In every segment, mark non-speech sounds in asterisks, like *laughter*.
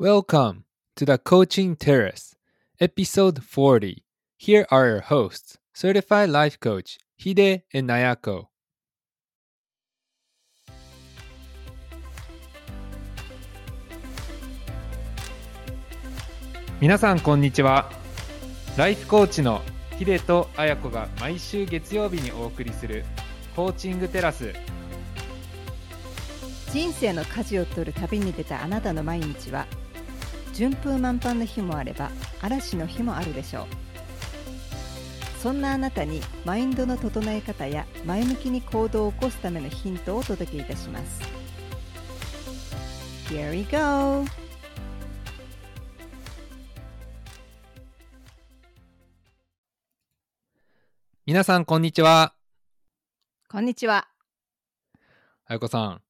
Welcome to the Coaching Terrace, episode 40. Here are your hosts, certified life coach Hide and Nayako. 皆さんこんにちは。ライフコーチのヒデとアヤコが毎週月曜日にお送りするコーチングテラス。人生の舵を取る旅に出たあなたの毎日は順風満帆の日もあれば嵐の日もあるでしょうそんなあなたにマインドの整え方や前向きに行動を起こすためのヒントをお届けいたします Here we go! 皆さんこんにちは。こんにちはあやこさん、はい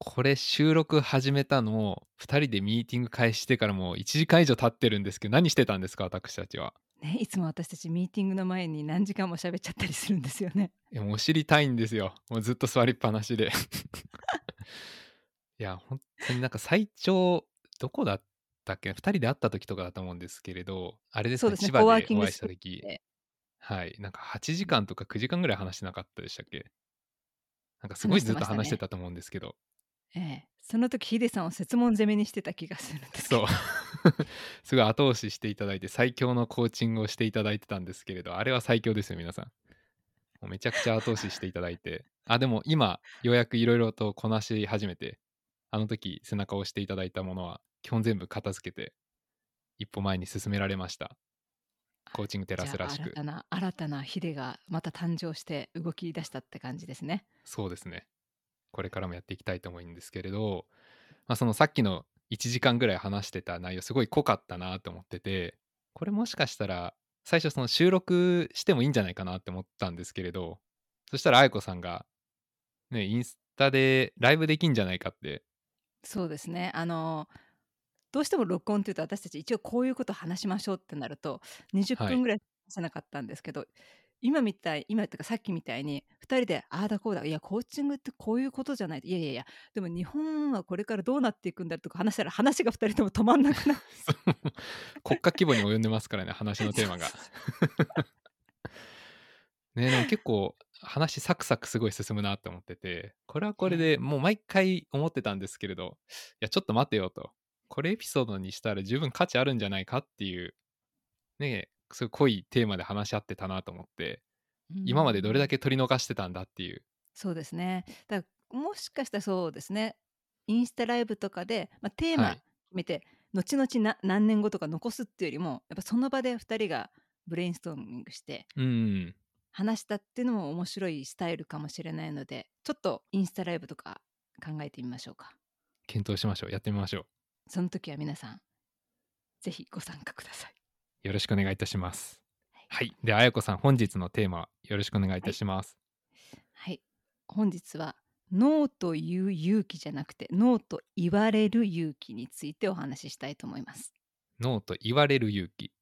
これ収録始めたの2人でミーティング開始してからもう1時間以上経ってるんですけど何してたんですか私たちは？ね、いつも私たちミーティングの前に何時間も喋っちゃったりするんですよね。*laughs* いやもう知りたいんですよ。もうずっと座りっぱなしで。*laughs* いや本当になんか最長どこだったっけ？2人で会った時とかだと思うんですけれどあれですねね千葉でお会いした時ではいなんか8時間とか9時間ぐらい話してなかったでしたっけ？なんかすごいずっと話してたと思うんですけど、ええ、その時ヒデさんを説問攻めにしてた気がするんですそう。*laughs* すごい後押ししていただいて最強のコーチングをしていただいてたんですけれどあれは最強ですよ皆さん。もうめちゃくちゃ後押ししていただいて。あでも今ようやくいろいろとこなし始めてあの時背中を押していただいたものは基本全部片付けて一歩前に進められました。コーチングテラスらしく。じゃあ新たな新たなヒデがまた誕生して動き出したって感じですね。そうですねこれからもやっていきたいと思うんですけれど、まあ、そのさっきの1時間ぐらい話してた内容すごい濃かったなと思っててこれもしかしたら最初その収録してもいいんじゃないかなって思ったんですけれどそしたらあやこさんが、ね、インスタでライブできんじゃないかってそうですね。あのどうしても録音っていうと私たち一応こういうこと話しましょうってなると20はい分ぐらい話せなかったんですけど、今みたい今ってかさっきみたいに2人でああだこうだいやコーチングってこういうことじゃないいやいやいやでも日本はこれからどうなっていくんだとか話したら話が2人とも止まんなくなる。*laughs* 国家規模に及んでますからね話のテーマが。*laughs* ね結構話サクサクすごい進むなって思っててこれはこれでもう毎回思ってたんですけれどいやちょっと待てよと。これエピソードにしたら十分価値あるんじゃないかっていうねそういう濃いテーマで話し合ってたなと思って今までどれだけ取り逃してたんだっていうそうですね。だからもしかしたらそうですね。インスタライブとかで、まあ、テーマはい決めて、後々な何年後とか残すっていうよりもやっぱその場で2人がブレインストーミングしてうん話したっていうのも面白いスタイルかもしれないのでちょっとインスタライブとか考えてみましょうか。検討しましょうやってみましょその時は皆さんぜひご参加ください。うよろしくお願いいたします。はい。であやこさん本日のテーマよろしくお願いいたします。はい、本日はノーという勇気じゃなくてノーと言われる勇気についてお話ししたいと思います。ノーと言われる勇気。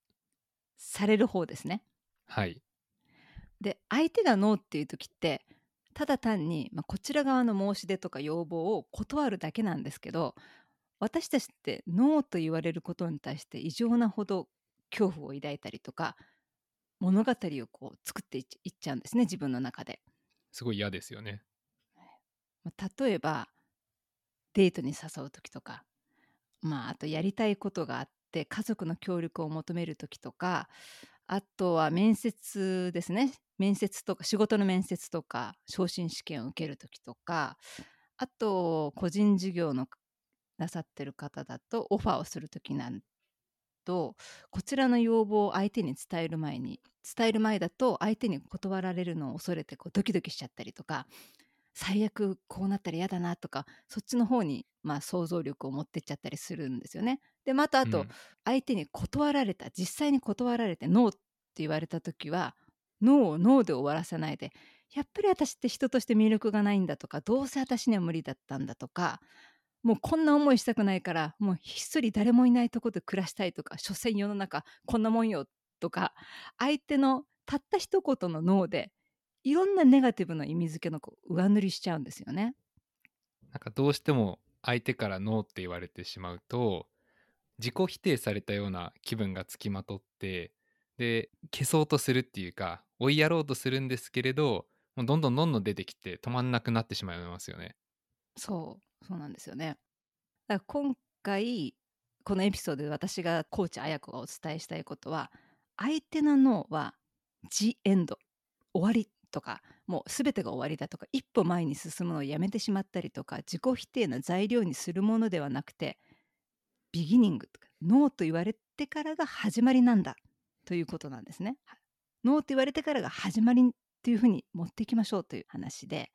される方ですね。はい。で相手がノーっていう時ってただ単に、まあ、こちら側の申し出とか要望を断るだけなんですけど私たちってノーと言われることに対して異常なほど恐怖を抱いたりとか物語をこう作っていっちゃうんですね自分の中で。すごい嫌ですよね。まあ例えばデートに誘う時とか、まあ、あとやりたいことがあって家族の協力を求める時とかあとは面接ですね。面接とか仕事の面接とか昇進試験を受ける時とかあと個人事業のなさってる方だとオファーをする時なんとこちらの要望を相手に伝える前に伝える前だと相手に断られるのを恐れてこうドキドキしちゃったりとか最悪こうなったら嫌だなとかそっちの方にまあ想像力を持ってっちゃったりするんですよね。でまたあと、うん相手に断られた実際に断られてノーって言われた時はノーをノーで終わらせないでやっぱり私って人として魅力がないんだとかどうせ私には無理だったんだとかもうこんな思いしたくないからもうひっそり誰もいないとこで暮らしたいとか所詮世の中こんなもんよとか相手のたった一言のノーでいろんなネガティブな意味付けのこう上塗りしちゃうんですよね。なんかどうしても相手からノーって言われてしまうと自己否定されたような気分がつきまとってで消そうとするっていうか追いやろうとするんですけれどもうどんどんどんどん出てきて止まんなくなってしまいますよね。そうそうなんですよね。だから今回このエピソードで私がコーチ綾子がお伝えしたいことは相手の脳は「ジ・エンド」終わりとかもう全てが終わりだとか一歩前に進むのをやめてしまったりとか自己否定の材料にするものではなくてビギニングとかノーと言われてからが始まりなんだということなんですね。ノーと言われてからが始まりっていうふうに持っていきましょうという話で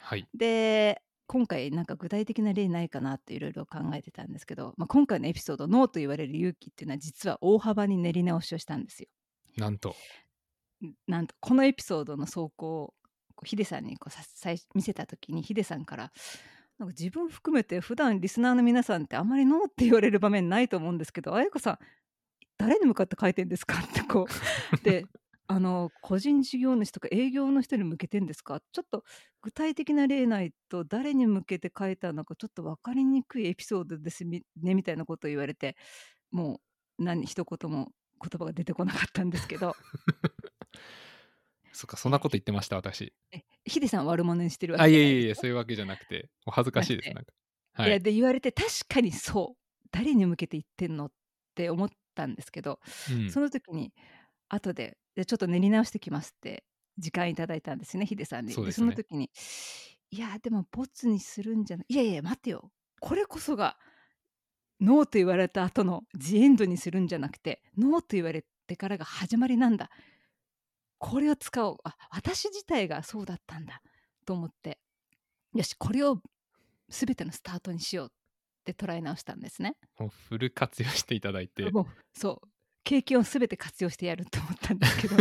はい。で今回なんか具体的な例ないかなっていろいろ考えてたんですけど、まあ、今回のエピソード「ノーと言われる勇気」っていうのは実は大幅に練り直しをしたんですよ。なんと。なんとこのエピソードの走行をヒデさんにこうさ最見せた時にヒデさんからなんか自分含めて普段リスナーの皆さんってあんまりノーって言われる場面ないと思うんですけど綾子さん誰に向かって書いてんですかってこうであの個人事業主とか営業の人に向けてんですか？ちょっと具体的な例ないと誰に向けて書いたのかちょっと分かりにくいエピソードですみねみたいなことを言われてもう何一言も言葉が出てこなかったんですけど。*laughs* そっかそんなこと言ってました私。えヒデさん悪者にしてるわけあいじゃないですよえいえそういうわけじゃなくてお恥ずかしいですななんか。はい。やで言われて確かにそう誰に向けて言ってんのって思ったんですけど、うん。その時に後ででちょっと練り直してきますって時間いただいたんですねヒデさんに。そうでその時にいやでもボツにするんじゃないいやいや待ってよこれこそがノーと言われた後のジエンドにするんじゃなくてノーと言われてからが始まりなんだこれを使おうあ私自体がそうだったんだと思ってよしこれを全てのスタートにしようって捉え直したんですね。もうフル活用していただいて。そう経験を全て活用してやると思ったんですけど。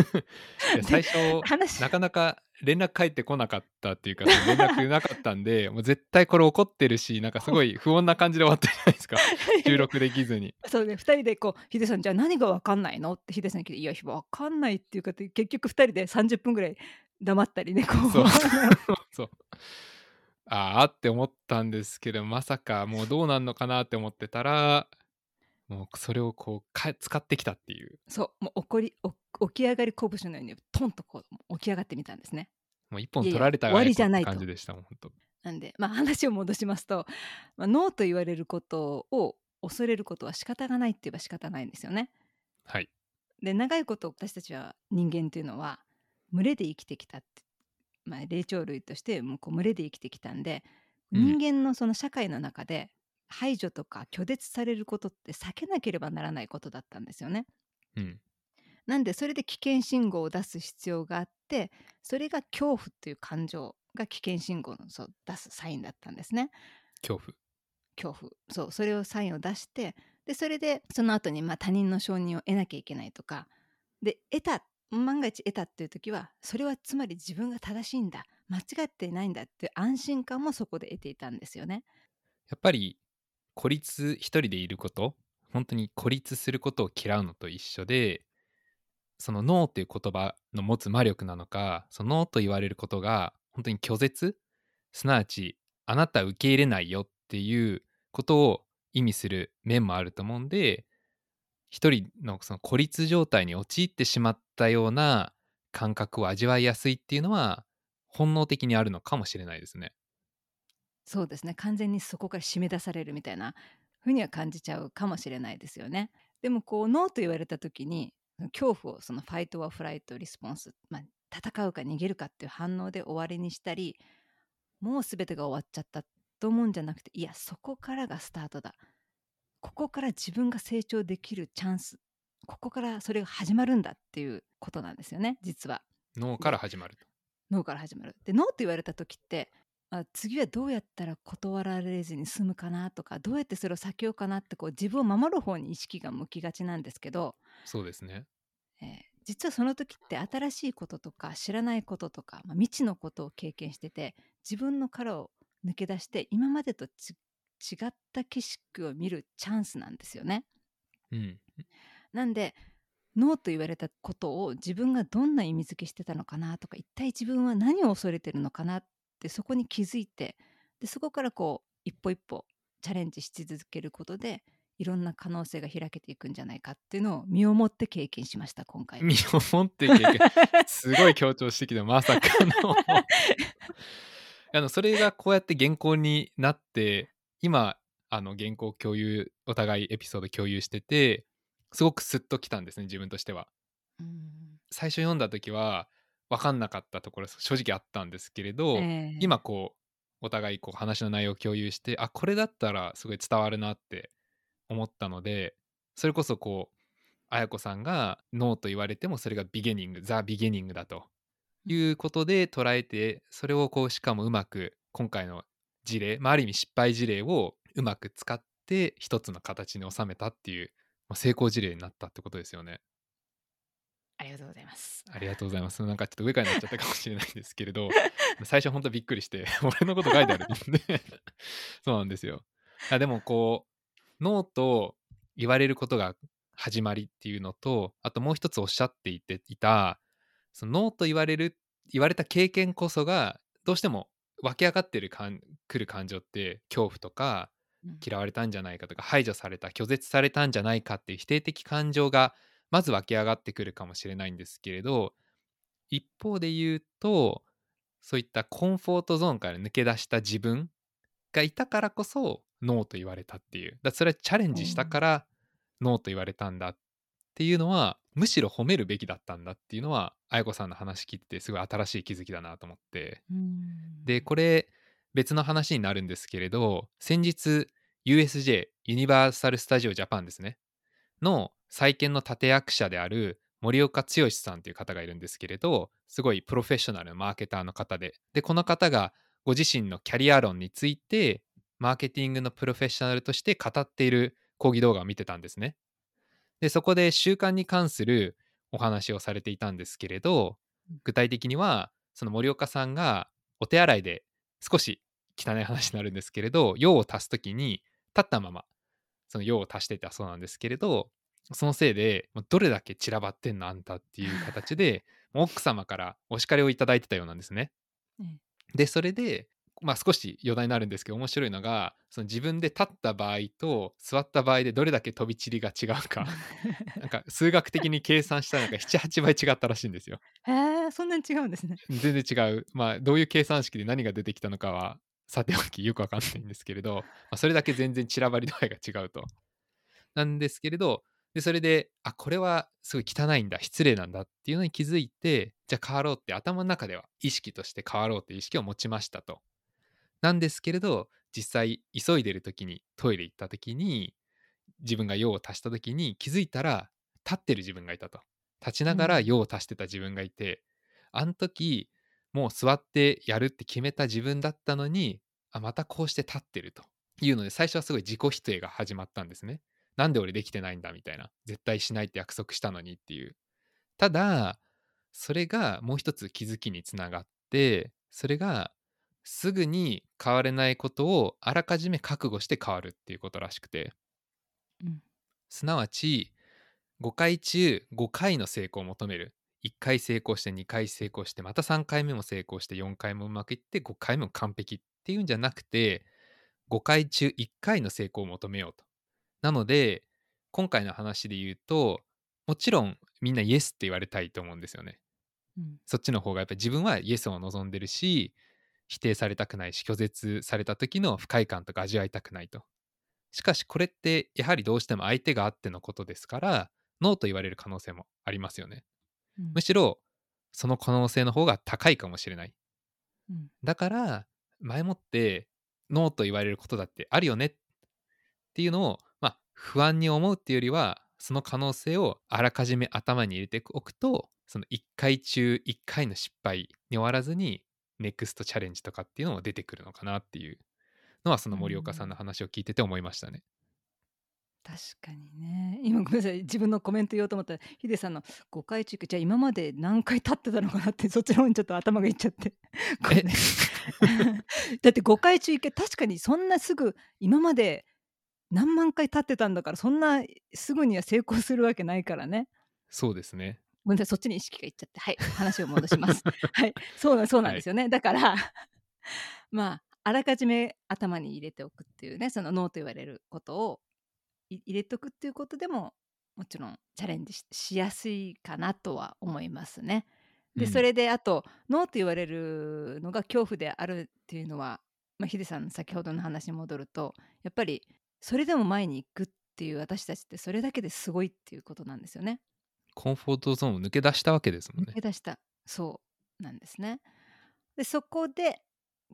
最初話。なかなか連絡返ってこなかったっていうか連絡なかったんで *laughs* もう絶対これ怒ってるしなんかすごい不穏な感じで終わったじゃないですか。*laughs* 収録できずに。そうね2人でこうヒデさんじゃあ何が分かんないの？ってヒデさんに聞いていや分かんないっていうかって結局2人で30分ぐらい黙ったりねこう。そう。*laughs* そう。ああって思ったんですけどまさかもうどうなんのかなって思ってたらもうそれをこうか使ってきたっていう。そうもう怒りお起き上がり拳のようにトンとこう起き上がってみたんですね。もう一本取られた終わりじゃない感じでしたもん本当。なんで、まあ、話を戻しますと、まあ、ノーと言われることを恐れることは仕方がないって言えば仕方ないんですよね。はい。で長いこと私たちは人間というのは群れで生きてきたって、まあ、霊長類としてもうこう群れで生きてきたんで、うん。人間のその社会の中で排除とか拒絶されることって避けなければならないことだったんですよね。うんなんでそれで危険信号を出す必要があってそれが恐怖という感情が危険信号のそう出すサインだったんですね。恐怖恐怖そうそれをサインを出してでそれでその後にまあ他人の承認を得なきゃいけないとかで得た万が一得たっていう時はそれはつまり自分が正しいんだ間違っていないんだっていう安心感もそこで得ていたんですよね。やっぱり孤立一人でいること本当に孤立することを嫌うのと一緒でそのノーっていう言葉の持つ魔力なのかそのノーと言われることが本当に拒絶すなわちあなた受け入れないよっていうことを意味する面もあると思うんで一人のその孤立状態に陥ってしまったような感覚を味わいやすいっていうのは本能的にあるのかもしれないですね。そうですね完全にそこから締め出されるみたいなふうには感じちゃうかもしれないですよね。でもこうノーと言われた時に恐怖をそのファイト・はフライト・リスポンス、まあ、戦うか逃げるかっていう反応で終わりにしたりもう全てが終わっちゃったと思うんじゃなくていやそこからがスタートだここから自分が成長できるチャンスここからそれが始まるんだっていうことなんですよね実は。脳から始まると。ノーから始まる。でノーって言われた時ってあ次はどうやったら断られずに済むかな？とかどうやってそれを避けようかな？ってこう自分を守る方に意識が向きがちなんですけど、そうですね。えー実はその時って新しいこととか知らないこととか、まあ、未知のことを経験してて自分の殻を抜け出して今までとち違った景色を見るチャンスなんですよね。うん。なんでノーと言われたことを自分がどんな意味付けしてたのかな？とか一体自分は何を恐れてるのかな？ってそこに気づいてでそこからこう一歩一歩チャレンジし続けることでいろんな可能性が開けていくんじゃないかっていうのを身をもって経験しました今回は。身をもって経験。すごい強調してきたまさかの。*laughs* あのそれがこうやって原稿になって今あの原稿共有お互いエピソード共有しててすごくスッときたんですね自分としては。うん。最初読んだ時は分かんなかったところ正直あったんですけれど、ええ今こうお互いこう話の内容を共有してあこれだったらすごい伝わるなって思ったのでそれこそこう綾子さんがノーと言われてもそれがビゲニングザ・ビゲニングだということで捉えてそれをこうしかもうまく今回の事例、まあ、ある意味失敗事例をうまく使って一つの形に収めたっていう、まあ、成功事例になったってことですよね。ありがとうございますありがとうございます。なんかちょっと上からになっちゃったかもしれないんですけれど、最初本当びっくりして、*laughs* 俺のこと書いてあるんで、*laughs* そうなんですよ。あでもこう、ノーと言われることが始まりっていうのと、あともう一つおっしゃっていていた、そのノーと言われる、言われた経験こそが、どうしても湧き上がってるかんくる感情って、恐怖とか、うん嫌われたんじゃないかとか排除された拒絶されたんじゃないかっていう否定的感情がまず湧き上がってくるかもしれないんですけれど一方で言うとそういったコンフォートゾーンから抜け出した自分がいたからこそノーと言われたっていう。だそれはチャレンジしたからノーと言われたんだっていうのはむしろ褒めるべきだったんだっていうのは愛子さんの話聞いててすごい新しい気づきだなと思って。うん。でこれ別の話になるんですけれど先日 USJ ユニバーサル・スタジオ・ジャパンですねの再建の立役者である森岡剛さんという方がいるんですけれどすごいプロフェッショナルなマーケターの方で。でこの方がご自身のキャリア論についてマーケティングのプロフェッショナルとして語っている講義動画を見てたんですね。でそこで習慣に関するお話をされていたんですけれど具体的にはその森岡さんがお手洗いで少し汚い話になるんですけれど用を足す時に立ったままその用を足してたそうなんですけれどそのせいでどれだけ散らばってんのあんたっていう形で奥様からお叱りをいただいてたようなんですね。ええでそれでまあ少し余談になるんですけど面白いのがその自分で立った場合と座った場合でどれだけ飛び散りが違うか *laughs* なんか数学的に計算したらなんか78倍違ったらしいんですよ。へえそんなに違うんですね。全然違う。まあ、どういう計算式で何が出てきたのかは、さておきよくわかんないんですけれど、まあ、それだけ全然散らばり度合いが違うと。なんですけれど、でそれで、あ、これはすごい汚いんだ、失礼なんだっていうのに気づいて、じゃあ変わろうって頭の中では意識として変わろうっていう意識を持ちましたと。なんですけれど、実際急いでる時にトイレ行った時に、自分が用を足した時に気づいたら立ってる自分がいたと。立ちながらうん用を足してた自分がいて、あの時もう座ってやるって決めた自分だったのにあまたこうして立ってると。いうので最初はすごい自己否定が始まったんですね。なんで俺できてないんだみたいな。絶対しないって約束したのにっていう。ただそれがもう一つ気づきにつながってそれがすぐに変われないことをあらかじめ覚悟して変わるっていうことらしくて。うん。すなわち5回中5回の成功を求める1回成功して2回成功してまた3回目も成功して4回もうまくいって5回も完璧っていうんじゃなくて5回中1回の成功を求めようと。なので今回の話で言うともちろんみんなイエスって言われたいと思うんですよね。うんそっちの方がやっぱり自分はイエスを望んでるし否定されたくないし拒絶された時の不快感とか味わいたくないと。しかしこれってやはりどうしても相手があってのことですからノーと言われる可能性もありますよね。うんむしろその可能性の方が高いかもしれない。うんだから前もってノーと言われることだってあるよねっていうのを、まあ、不安に思うっていうよりはその可能性をあらかじめ頭に入れておくとその1回中1回の失敗に終わらずにネクストチャレンジとかっていうのも出てくるのかなっていうのはその森岡さんの話を聞いてて思いましたね。確かにね。今ごめんなさい。自分のコメント言おうと思ったらヒデさんの5回中じゃあ今まで何回経ってたのかなってそっちの方にちょっと頭がいっちゃって。*laughs* ごめんね。*laughs* だって5回中1回確かにそんなすぐ今まで何万回経ってたんだからそんなすぐには成功するわけないからね。そうですね。ごめんなさい。そっちに意識がいっちゃって。はい。話を戻します。*laughs* はい。そうなんそうなんですよね、だからまああらかじめ頭に入れておくっていうねそのノーと言われることをい入れておくっていうことでももちろんチャレンジししやすいかなとは思いますね。で、うんそれであとノーと言われるのが恐怖であるっていうのは、まあ、ヒデさんの先ほどの話に戻るとやっぱりそれでも前に行くっていう私たちってそれだけですごいっていうことなんですよね。コンフォートゾーンを抜け出したわけですもんね抜け。出したそうなんですね。でそこで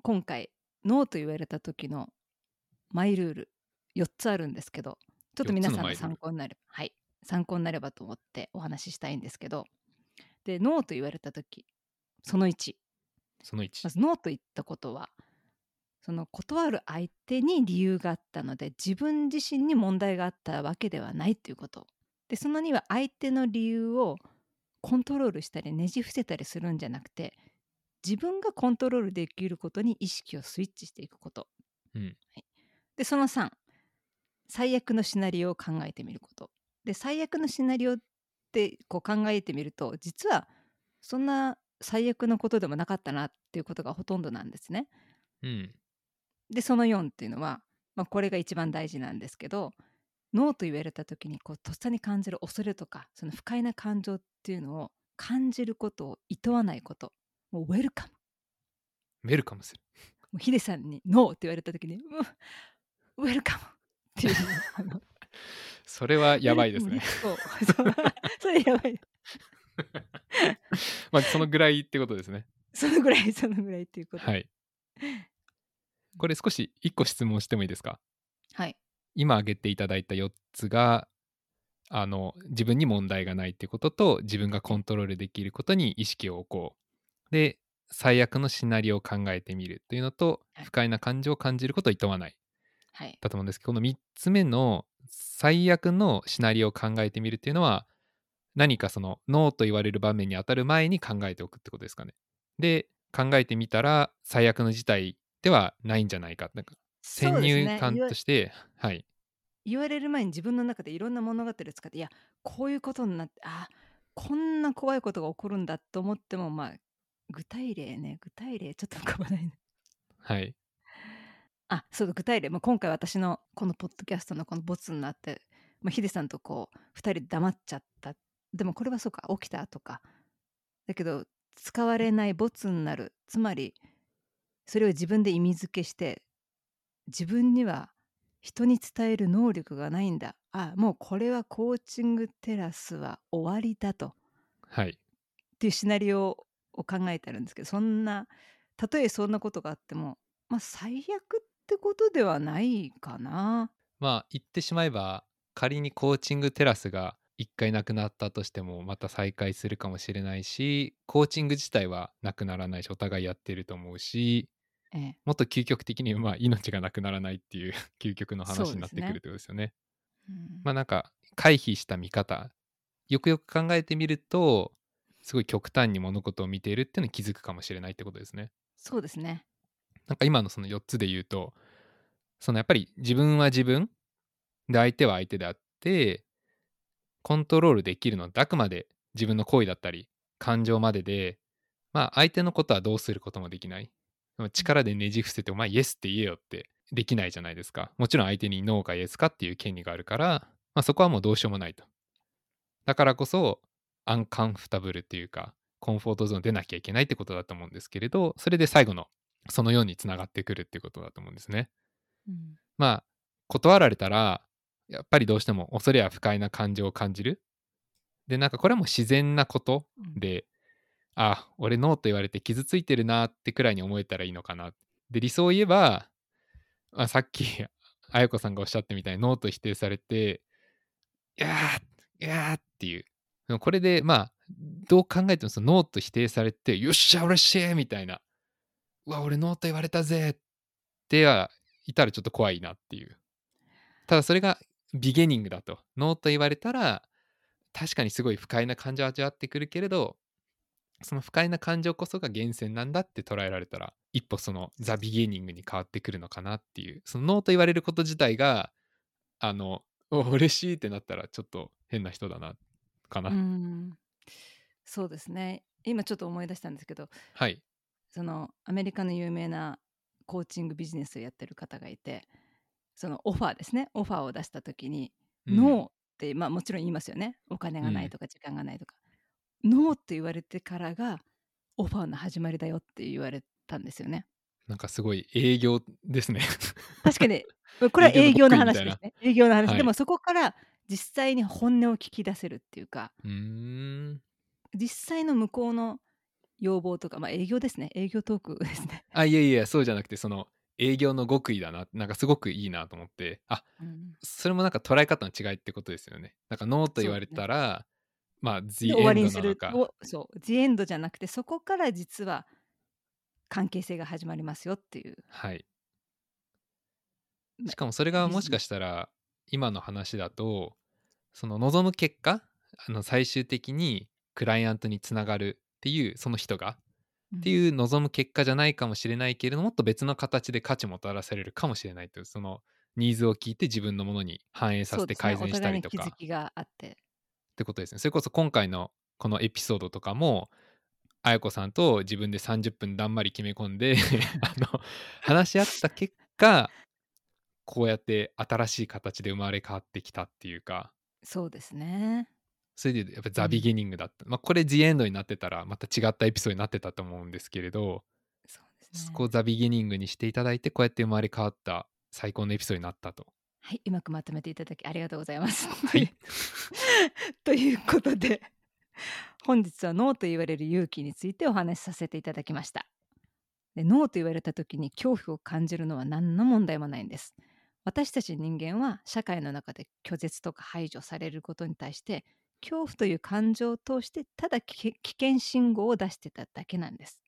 今回ノーと言われた時のマイルール4つあるんですけどちょっと皆さんの4つのマイルール参考になるはい参考になればと思ってお話ししたいんですけどでノーと言われた時その1その1ま。ずノーと言ったことはその断る相手に理由があったので自分自身に問題があったわけではないということ。でその2は相手の理由をコントロールしたりねじ伏せたりするんじゃなくて自分がコントロールできることに意識をスイッチしていくこと、うん。はい、でその3最悪のシナリオを考えてみることで最悪のシナリオってこう考えてみると実はそんな最悪のことでもなかったなっていうことがほとんどなんですね。うん。でその4っていうのは、まあ、これが一番大事なんですけどノーと言われた時にこうとっさに感じる恐れとかその不快な感情っていうのを感じることを厭わないこともうウェルカムウェルカムする。もうヒデさんにノーって言われた時にうウェルカムっていう。*laughs* それはやばいですね。そう。*laughs* *laughs* それやばい。まあそのぐらいってことですね。そのぐらいそのぐらいっていうこと。はい。これ少し1個質問してもいいですか？はい。今挙げていただいた4つがあの自分に問題がないっていうことと自分がコントロールできることに意識を置こう。で最悪のシナリオを考えてみるというのとはい。不快な感情を感じることを厭わないだと思うんですけどこの3つ目の最悪のシナリオを考えてみるっていうのは何かそのノーと言われる場面に当たる前に考えておくってことですかね。で考えてみたら最悪の事態ではないんじゃないかなんか先入観として、はい。言われる前に自分の中でいろんな物語を使っていやこういうことになってあこんな怖いことが起こるんだと思ってもまあ具体例ね具体例ちょっと浮かばないねはいあそうだ具体例、まあ、今回私のこのポッドキャストのこのボツになって、まあ、ヒデさんとこう2人で黙っちゃった。でもこれはそうか起きたとか。だけど使われないボツになる。つまりそれを自分で意味付けして自分には人に伝える能力がないんだ。あもうこれはコーチングテラスは終わりだと。はい。っていうシナリオを考えてるんですけどそんなたとえそんなことがあってもまあ最悪ってことではないかな。まあ言ってしまえば仮にコーチングテラスが一回なくなったとしてもまた再開するかもしれないしコーチング自体はなくならないしお互いやってると思うしええ、もっと究極的にまあ命がなくならないっていう *laughs* 究極の話になってくるってことですよね。うんまあなんか回避した見方よくよく考えてみるとすごい極端に物事を見ているっていうのに気づくかもしれないってことですね。そうですね。なんか今のその4つで言うとそのやっぱり自分は自分で相手は相手であってコントロールできるのはあくまで自分の行為だったり感情まででまあ相手のことはどうすることもできない。力でねじ伏せてお前イエスって言えよってできないじゃないですか。もちろん相手にノーかイエスかっていう権利があるから、まあ、そこはもうどうしようもないと。だからこそアンカンフタブルっていうかコンフォートゾーン出なきゃいけないってことだと思うんですけれどそれで最後のそのようにつながってくるっていうことだと思うんですね。うんまあ断られたらやっぱりどうしても恐れや不快な感情を感じる。でなんかこれはもう自然なことうんで、あ俺ノーと言われて傷ついてるなってくらいに思えたらいいのかな。で理想を言えば、まあ、さっきあやこさんがおっしゃったみたいにノーと否定されていやーいやーっていうこれでまあどう考えてもそのノーと否定されてよっしゃ嬉しいみたいなうわ俺ノーと言われたぜってはいたらちょっと怖いなっていう。ただそれがビゲニングだと。ノーと言われたら確かにすごい不快な感情を味わってくるけれどその不快な感情こそが源泉なんだって捉えられたら一歩そのザ・ビゲニングに変わってくるのかなっていう。そのノーと言われること自体があのお嬉しいってなったらちょっと変な人だなかな、うん。そうですね。今ちょっと思い出したんですけどはいそのアメリカの有名なコーチングビジネスをやってる方がいてそのオファーですね。オファーを出した時に、うん。ノーって、まあ、もちろん言いますよね。お金がないとか時間がないとか、ノーって言われてからがオファーの始まりだよって言われたんですよね。なんかすごい営業ですね。確かにこれは営営業業の話ですね。営業の話、はいでもそこから実際に本音を聞き出せるっていうか。実際の向こうの要望とか、まあ、営業ですね営業トークですね、*laughs* あ、いやいや、そうじゃなくて、その営業の極意だな。なんかすごくいいなと思って。あ、うんそれもなんか捉え方の違いってことですよね。なんかノーと言われたら、まあ、で The 終わり End にするなのか。とそう「ジエンド」じゃなくてそこから実は関係性が始まりますよっていうはい。ましかもそれがもしかしたら今の話だとその望む結果あの最終的にクライアントにつながるっていうその人がってういう望む結果じゃないかもしれないけれどもっと別の形で価値もたらされるかもしれないというそのニーズを聞いて自分のものに反映させて改善したりとか。お互いに気づきがあって。ってことですね。それこそ今回のこのエピソードとかも、あやこさんと自分で30分だんまり決め込んで *laughs* あの話し合った結果、こうやって新しい形で生まれ変わってきたっていうか、そうですねそれでやっぱザ・ビギニングだった。まあこれ The End になってたらまた違ったエピソードになってたと思うんですけれど、そうですねそこをザ・ビギニングにしていただいて、こうやって生まれ変わった最高のエピソードになったと。はいうまくまとめていただきありがとうございます。はい *laughs* ということで本日はノーと言われる勇気についてお話しさせていただきました。でノーと言われた時に恐怖を感じるのは何の問題もないんです。私たち人間は社会の中で拒絶とか排除されることに対して恐怖という感情を通してただ危険信号を出してただけなんです。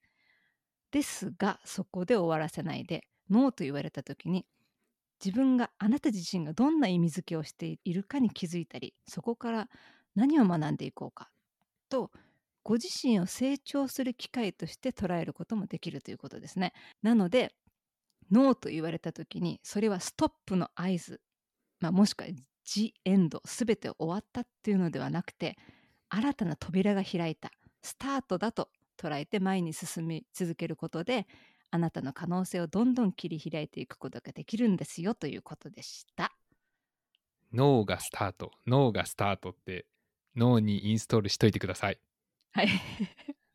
ですがそこで終わらせないでノーと言われた時に自分があなた自身がどんな意味付けをしているかに気づいたりそこから何を学んでいこうかとご自身を成長する機会として捉えることもできるということですね。なのでノーと言われた時にそれはストップの合図、まあ、もしくはジエンド全て終わったっていうのではなくて新たな扉が開いたスタートだと捉えて前に進み続けることであなたの可能性をどんどん切り開いていくことができるんですよということでした。脳がスタート、脳がスタートって脳にインストールしといてください。はい。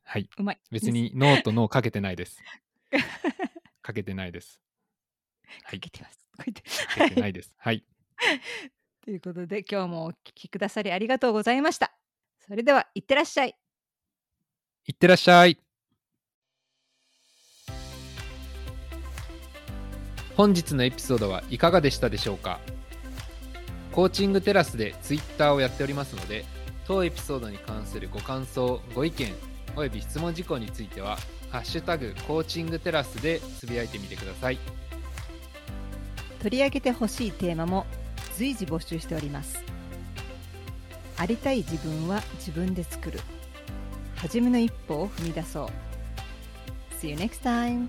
はい。うまい。別に脳と脳かけてないです。*laughs* かけてないです。はい。かけてます。かけてないです。はい。ということで今日もお聞きくださりありがとうございました。それではいってらっしゃい。いってらっしゃい。本日のエピソードはいかがでしたでしょうか？コーチングテラスでツイッターをやっておりますので当エピソードに関するご感想ご意見および質問事項については「ハッシュタグコーチングテラス」でつぶやいてみてください取り上げてほしいテーマも随時募集しております。ありたい自分は自分で作る。初めの一歩を踏み出そう。See you next time!